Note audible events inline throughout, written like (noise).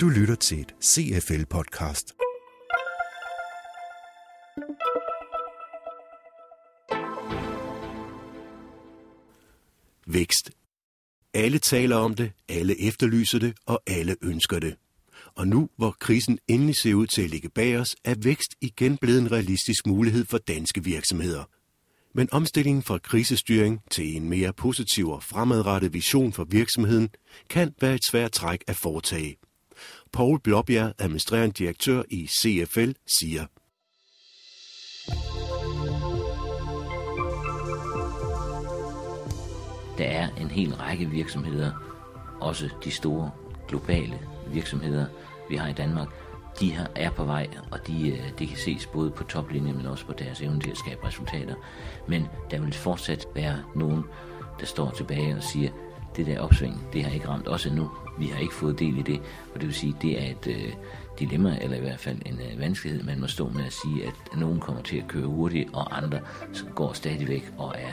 Du lytter til et CFL-podcast. Vækst. Alle taler om det, alle efterlyser det, og alle ønsker det. Og nu, hvor krisen endelig ser ud til at ligge bag os, er vækst igen blevet en realistisk mulighed for danske virksomheder. Men omstillingen fra krisestyring til en mere positiv og fremadrettet vision for virksomheden kan være et svært træk at foretage. Paul Blåbjerg, administrerende direktør i CFL, siger. Der er en hel række virksomheder, også de store globale virksomheder, vi har i Danmark, de her er på vej, og de, øh, det kan ses både på toplinjen, men også på deres evne til at skabe resultater. Men der vil fortsat være nogen, der står tilbage og siger, det der opsving, det har ikke ramt os endnu. Vi har ikke fået del i det, og det vil sige, det er et øh, dilemma, eller i hvert fald en øh, vanskelighed, man må stå med at sige, at nogen kommer til at køre hurtigt, og andre går stadigvæk og er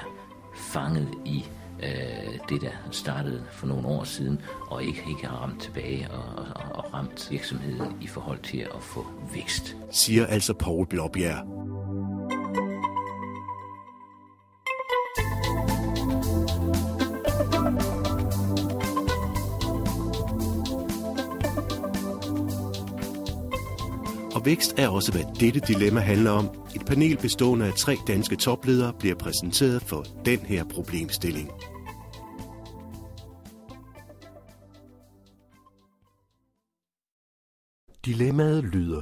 fanget i øh, det, der startede for nogle år siden, og ikke, ikke har ramt tilbage og, og, og ramt virksomheden i forhold til at få vækst. Siger altså Paul Blåbjerg. Og vækst er også, hvad dette dilemma handler om. Et panel bestående af tre danske topledere bliver præsenteret for den her problemstilling. Dilemmaet lyder.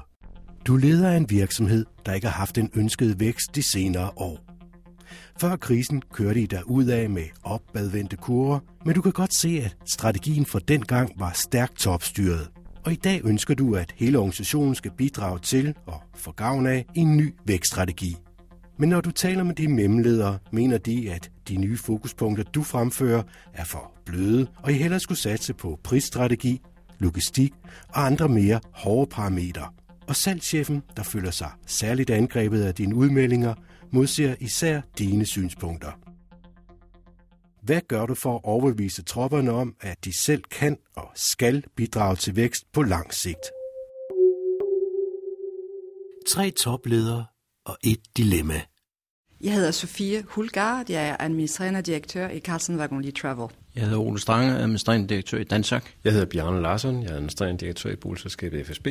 Du leder af en virksomhed, der ikke har haft den ønskede vækst de senere år. Før krisen kørte I der ud af med opadvendte kurver, men du kan godt se, at strategien for den gang var stærkt topstyret. Og i dag ønsker du, at hele organisationen skal bidrage til og få gavn af en ny vækststrategi. Men når du taler med de mellemledere, mener de, at de nye fokuspunkter, du fremfører, er for bløde, og I hellere skulle satse på prisstrategi, logistik og andre mere hårde parametre. Og salgschefen, der føler sig særligt angrebet af dine udmeldinger, modser især dine synspunkter. Hvad gør du for at overbevise tropperne om, at de selv kan og skal bidrage til vækst på lang sigt? Tre topledere og et dilemma. Jeg hedder Sofie Hulgaard. Jeg er administrerende direktør i Carlsen Wagon Travel. Jeg hedder Ole Strange, administrerende direktør i Dansak. Jeg hedder Bjarne Larsson, jeg er administrerende direktør i boligselskabet FSB.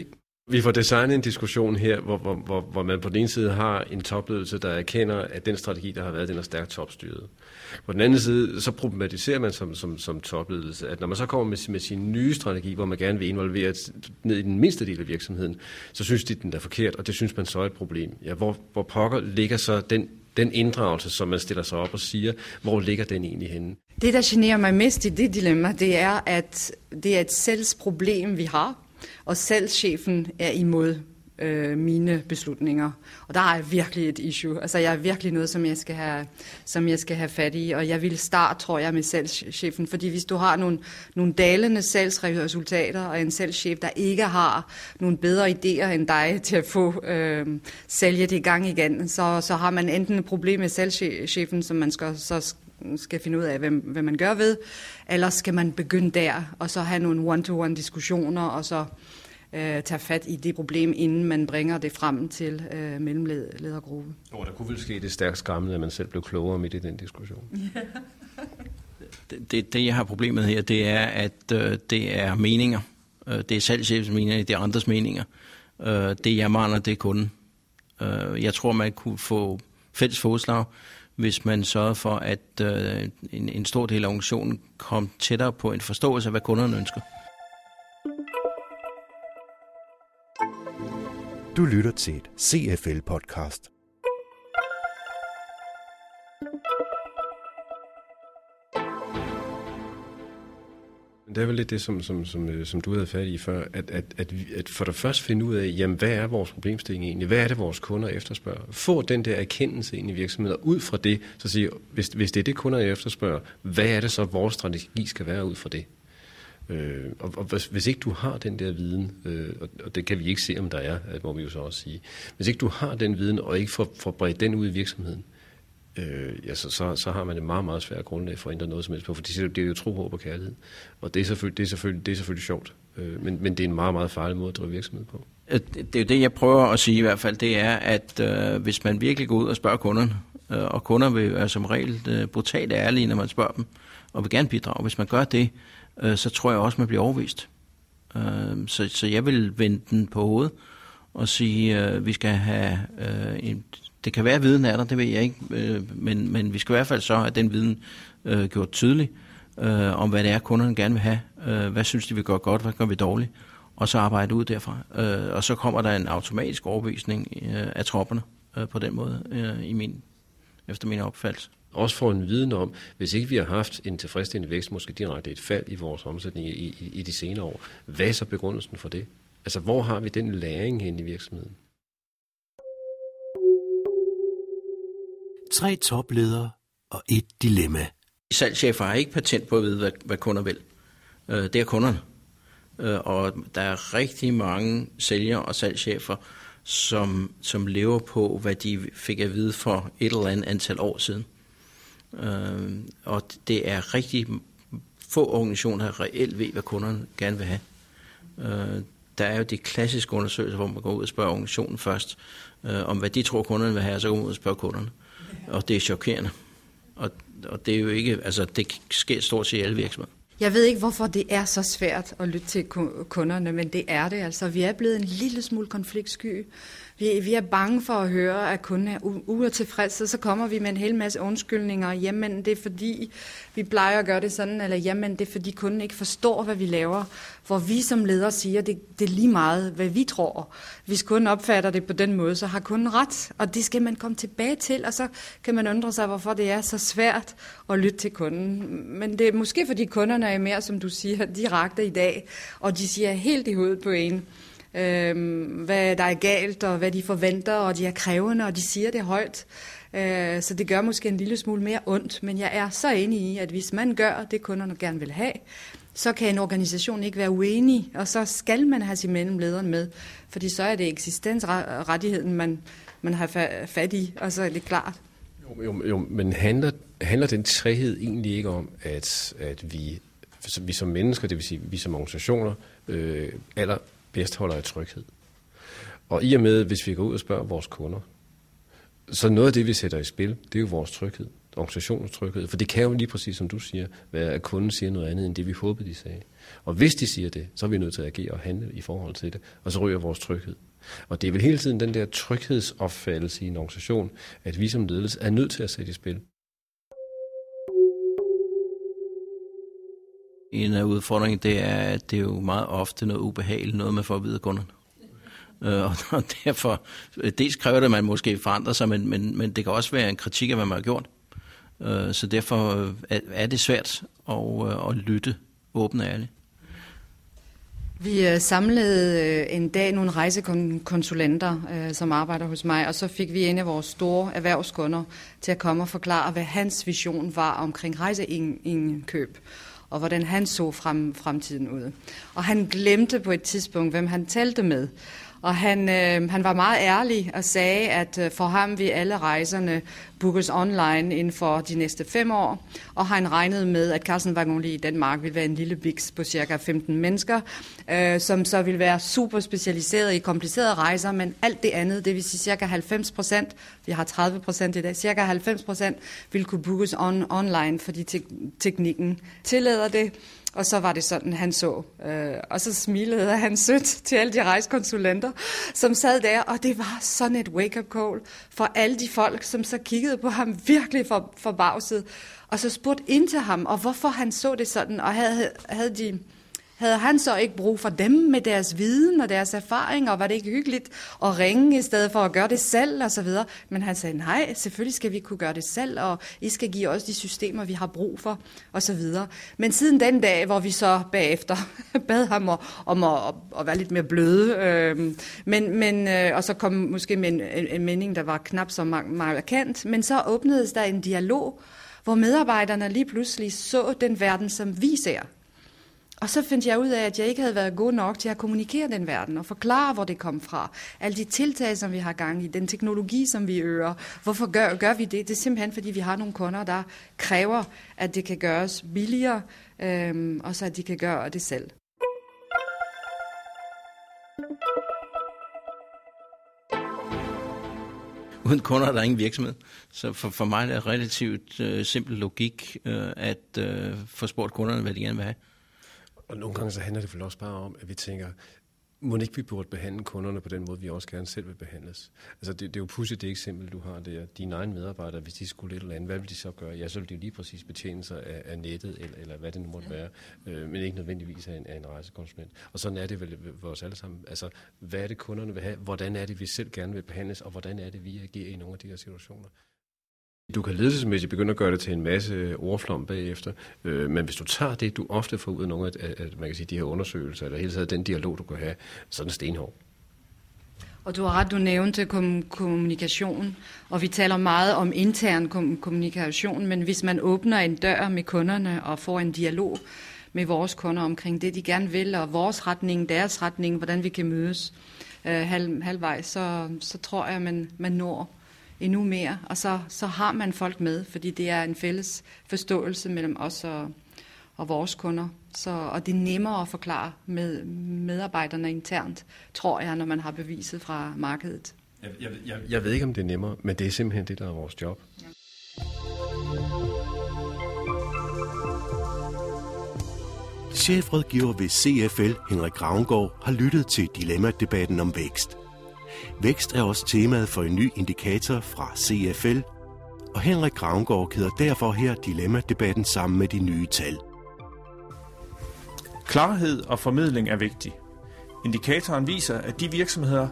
Vi får designet en diskussion her, hvor, hvor, hvor, hvor man på den ene side har en topledelse, der erkender, at den strategi, der har været, den er stærkt topstyret. På den anden side, så problematiserer man som, som, som topledelse, at når man så kommer med, med sin nye strategi, hvor man gerne vil involvere ned i den mindste del af virksomheden, så synes de, den er forkert, og det synes man så er et problem. Ja, hvor, hvor pokker ligger så den den inddragelse, som man stiller sig op og siger, hvor ligger den egentlig henne? Det, der generer mig mest i det dilemma, det er, at det er et salgsproblem, vi har, og salgschefen er imod øh, mine beslutninger. Og der er virkelig et issue. Altså, jeg er virkelig noget, som jeg skal have, som jeg skal have fat i. Og jeg vil starte, tror jeg, med salgschefen. Fordi hvis du har nogle, nogle dalende salgsresultater, og en salgschef, der ikke har nogle bedre idéer end dig til at få øh, sælge det i gang igen, så, så har man enten et problem med salgschefen, som man skal, så skal finde ud af, hvad, hvad man gør ved, eller skal man begynde der, og så have nogle one-to-one diskussioner, og så øh, tage fat i det problem, inden man bringer det frem til øh, mellemledergruppen. Og der kunne vel ske det stærkt skræmmende, at man selv blev klogere midt i den diskussion. (laughs) det, det, det, jeg har problemet her, det er, at øh, det er meninger. Øh, det er salgschefens meninger, det er andres meninger. Øh, det jeg mangler, det er kunden. Øh, jeg tror, man kunne få fælles fodslag, hvis man sørgede for, at øh, en, en stor del af organisationen kom tættere på en forståelse af, hvad kunderne ønsker. Du lytter til et CFL-podcast. Det er vel lidt det, som, som, som, øh, som du havde fat i før, at, at, at, at for det første finde ud af, jamen, hvad er vores problemstilling egentlig? Hvad er det, vores kunder efterspørger? Få den der erkendelse ind i virksomheder. Ud fra det, så sige, hvis, hvis det er det, kunder efterspørger, hvad er det så, vores strategi skal være ud fra det? Øh, og, og hvis, hvis ikke du har den der viden, øh, og, og det kan vi ikke se, om der er, øh, må vi jo så også sige, hvis ikke du har den viden, og ikke får, får bredt den ud i virksomheden, øh, øh, ja, så, så, så har man et meget, meget svært grundlag for at ændre noget som helst på, for det er jo tro, håb og kærlighed. Og det er selvfølgelig, det er selvfølgelig, det er selvfølgelig sjovt, øh, men, men det er en meget, meget farlig måde at drive virksomhed på. Øh, det er jo det, jeg prøver at sige i hvert fald, det er, at øh, hvis man virkelig går ud og spørger kunderne, øh, og kunder vil være som regel øh, brutalt ærlige, når man spørger dem, og vil gerne bidrage. Hvis man gør det, øh, så tror jeg også, man bliver overvist. Øh, så, så jeg vil vende den på hovedet og sige, øh, vi skal have øh, en, det kan være viden er der, det ved jeg ikke, øh, men, men vi skal i hvert fald så have den viden øh, gjort tydelig, øh, om hvad det er, kunderne gerne vil have, øh, hvad synes de vi gør godt, hvad gør vi dårligt, og så arbejde ud derfra. Øh, og så kommer der en automatisk overbevisning øh, af tropperne øh, på den måde, øh, i min, efter min opfattelse også får en viden om, hvis ikke vi har haft en tilfredsstillende vækst, måske direkte et fald i vores omsætning i, i, i de senere år, hvad er så begrundelsen for det? Altså, hvor har vi den læring hen i virksomheden? Tre topledere og et dilemma. Salgschefer har ikke patent på at vide, hvad, hvad kunder vil. Øh, det er kunderne. Øh, og der er rigtig mange sælgere og salgschefer, som, som lever på, hvad de fik at vide for et eller andet antal år siden. Øh, og det er rigtig få organisationer, der reelt ved, hvad kunderne gerne vil have. Øh, der er jo de klassiske undersøgelser, hvor man går ud og spørger organisationen først, øh, om hvad de tror, kunderne vil have, og så går man ud og spørger kunderne. Og det er chokerende. Og, og det er jo ikke, altså det sker stort set i alle virksomheder. Jeg ved ikke, hvorfor det er så svært at lytte til kunderne, men det er det altså. Vi er blevet en lille smule konfliktsky. Vi, vi er bange for at høre, at kunden er utilfredse, så kommer vi med en hel masse undskyldninger. Jamen, det er fordi, vi plejer at gøre det sådan, eller jamen, det er fordi kunden ikke forstår, hvad vi laver. Hvor vi som ledere siger, det, det er lige meget, hvad vi tror. Hvis kunden opfatter det på den måde, så har kunden ret, og det skal man komme tilbage til, og så kan man undre sig, hvorfor det er så svært at lytte til kunden. Men det er måske, fordi kunderne er mere, som du siger, (laughs) direkte i dag, og de siger helt i hovedet på en øh, hvad der er galt, og hvad de forventer, og de er krævende, og de siger det højt. Øh, så det gør måske en lille smule mere ondt, men jeg er så enig i, at hvis man gør det, kunderne gerne vil have, så kan en organisation ikke være uenig, og så skal man have sin mellemlederen med, fordi så er det eksistensrettigheden, man, man har fat i, og så er det klart. Jo, jo, jo men handler, handler den træhed egentlig ikke om, at, at vi, altså, vi som mennesker, det vil sige vi som organisationer, øh, aller bedst holder i tryghed. Og i og med, hvis vi går ud og spørger vores kunder, så noget af det, vi sætter i spil, det er jo vores tryghed, organisationens tryghed. For det kan jo lige præcis, som du siger, være, at kunden siger noget andet, end det vi håbede, de sagde. Og hvis de siger det, så er vi nødt til at agere og handle i forhold til det, og så ryger vores tryghed. Og det er vel hele tiden den der tryghedsopfattelse i en organisation, at vi som ledelse er nødt til at sætte i spil. En af udfordringen, det er, at det er jo meget ofte noget ubehageligt, noget man får at vide kunderne. Øh, og derfor, øh, dels kræver det, at man måske forandrer sig, men, men, men det kan også være en kritik af, hvad man har gjort. Øh, så derfor er det svært at, at lytte åbent og ærligt. Vi samlede en dag nogle rejsekonsulenter, som arbejder hos mig, og så fik vi en af vores store erhvervskunder til at komme og forklare, hvad hans vision var omkring rejseindkøb og hvordan han så frem, fremtiden ud. Og han glemte på et tidspunkt, hvem han talte med. Og han, øh, han var meget ærlig og sagde, at øh, for ham vil alle rejserne bookes online inden for de næste fem år. Og han regnede med, at Carlsen Wagonli i Danmark vil være en lille biks på cirka 15 mennesker, øh, som så vil være super specialiseret i komplicerede rejser, men alt det andet, det vil sige cirka 90 procent, vi har 30 procent i dag, cirka 90 procent vil kunne bookes on, online, fordi te- teknikken tillader det. Og så var det sådan, han så. Øh, og så smilede han sødt til alle de rejsekonsulenter, som sad der, og det var sådan et wake-up call for alle de folk, som så kiggede på ham virkelig for, forbavset, og så spurgte ind til ham, og hvorfor han så det sådan, og havde, havde de havde han så ikke brug for dem med deres viden og deres erfaringer? var det ikke hyggeligt at ringe i stedet for at gøre det selv og så videre? Men han sagde, nej, selvfølgelig skal vi kunne gøre det selv, og I skal give os de systemer, vi har brug for, og så videre. Men siden den dag, hvor vi så bagefter (laughs) bad ham om, om at, at være lidt mere bløde, øh, men, men, øh, og så kom måske med en, en, en mening, der var knap så markant, men så åbnedes der en dialog, hvor medarbejderne lige pludselig så den verden, som vi ser og så fandt jeg ud af, at jeg ikke havde været god nok til at kommunikere den verden og forklare, hvor det kom fra. Alle de tiltag, som vi har gang i, den teknologi, som vi øger. Hvorfor gør, gør vi det? Det er simpelthen, fordi vi har nogle kunder, der kræver, at det kan gøres billigere, øhm, og så at de kan gøre det selv. Uden kunder er der ingen virksomhed. Så for, for mig er det relativt øh, simpel logik, øh, at øh, få spurgt kunderne, hvad de gerne vil have. Og nogle gange så handler det vel også bare om, at vi tænker, må ikke vi burde behandle kunderne på den måde, vi også gerne selv vil behandles. Altså det, det er jo pudsigt det eksempel, du har der. Dine egne medarbejdere, hvis de skulle et eller andet, hvad vil de så gøre? Ja, så vil de lige præcis betjene sig af, af nettet, eller, eller hvad det nu måtte være, øh, men ikke nødvendigvis af en, af en rejsekonsulent. Og sådan er det vel for os alle sammen. Altså, hvad er det kunderne vil have? Hvordan er det, vi selv gerne vil behandles? Og hvordan er det, vi agerer i nogle af de her situationer? Du kan ledelsesmæssigt begynde at gøre det til en masse ordflom bagefter, øh, men hvis du tager det, du ofte får ud af nogle af, af man kan sige, de her undersøgelser, eller hele taget den dialog, du kan have, så er den stenhård. Og du har ret, du nævnte kom- kommunikation, og vi taler meget om intern kom- kommunikation, men hvis man åbner en dør med kunderne og får en dialog med vores kunder omkring det, de gerne vil, og vores retning, deres retning, hvordan vi kan mødes øh, halv, halvvejs, så, så tror jeg, man, man når endnu mere, og så, så har man folk med, fordi det er en fælles forståelse mellem os og, og vores kunder. Så, og det er nemmere at forklare med medarbejderne internt, tror jeg, når man har beviset fra markedet. Jeg, jeg, jeg, jeg ved ikke, om det er nemmere, men det er simpelthen det, der er vores job. Ja. Chefrådgiver ved CFL, Henrik Ravngård, har lyttet til dilemma-debatten om vækst. Vækst er også temaet for en ny indikator fra CFL, og Henrik Gravengård kæder derfor her dilemma-debatten sammen med de nye tal. Klarhed og formidling er vigtig. Indikatoren viser, at de virksomheder,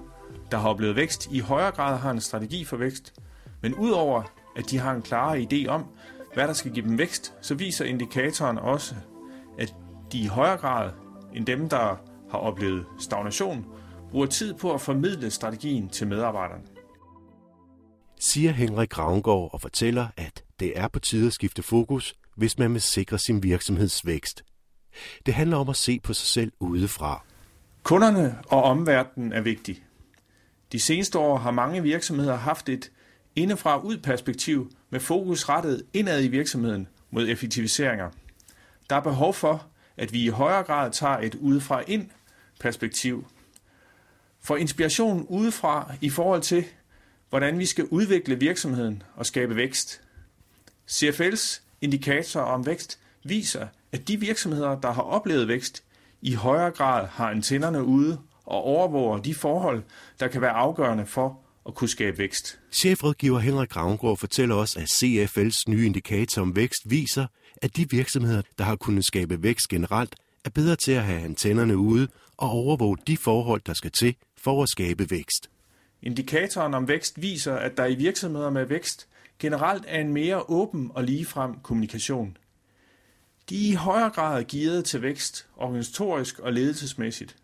der har oplevet vækst, i højere grad har en strategi for vækst. Men udover at de har en klarere idé om, hvad der skal give dem vækst, så viser indikatoren også, at de i højere grad end dem, der har oplevet stagnation, bruger tid på at formidle strategien til medarbejderne. Siger Henrik Ravngård og fortæller, at det er på tide at skifte fokus, hvis man vil sikre sin virksomhedsvækst. Det handler om at se på sig selv udefra. Kunderne og omverdenen er vigtige. De seneste år har mange virksomheder haft et indefra ud perspektiv med fokus rettet indad i virksomheden mod effektiviseringer. Der er behov for, at vi i højere grad tager et udefra ind perspektiv for inspiration udefra i forhold til, hvordan vi skal udvikle virksomheden og skabe vækst. CFL's indikatorer om vækst viser, at de virksomheder, der har oplevet vækst, i højere grad har antennerne ude og overvåger de forhold, der kan være afgørende for at kunne skabe vækst. Chefrådgiver Henrik Ravngård fortæller os, at CFL's nye indikator om vækst viser, at de virksomheder, der har kunnet skabe vækst generelt, er bedre til at have antennerne ude og overvåge de forhold, der skal til for at skabe vækst. Indikatoren om vækst viser, at der i virksomheder med vækst generelt er en mere åben og ligefrem kommunikation. De er i højere grad gearet til vækst, organisatorisk og ledelsesmæssigt.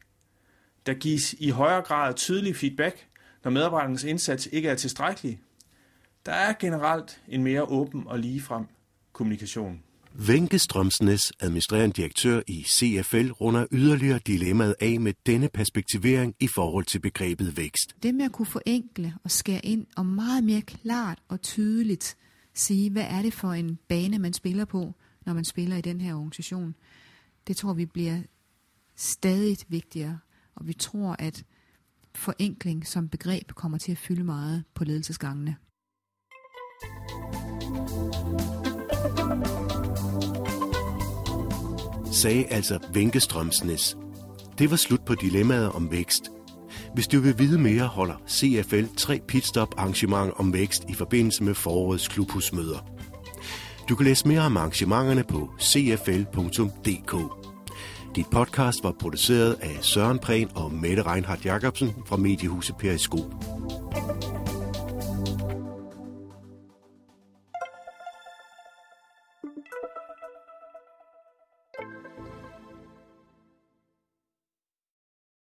Der gives i højere grad tydelig feedback, når medarbejdernes indsats ikke er tilstrækkelig. Der er generelt en mere åben og ligefrem kommunikation. Venke Strømsnes, administrerende direktør i CFL, runder yderligere dilemmaet af med denne perspektivering i forhold til begrebet vækst. Det med at kunne forenkle og skære ind og meget mere klart og tydeligt sige, hvad er det for en bane, man spiller på, når man spiller i den her organisation, det tror vi bliver stadig vigtigere. Og vi tror, at forenkling som begreb kommer til at fylde meget på ledelsesgangene sagde altså Venke Strømsnes. Det var slut på dilemmaet om vækst. Hvis du vil vide mere, holder CFL tre pitstop arrangement om vækst i forbindelse med forårets klubhusmøder. Du kan læse mere om arrangementerne på cfl.dk. Dit podcast var produceret af Søren Prehn og Mette Reinhardt Jacobsen fra Mediehuset Periskop.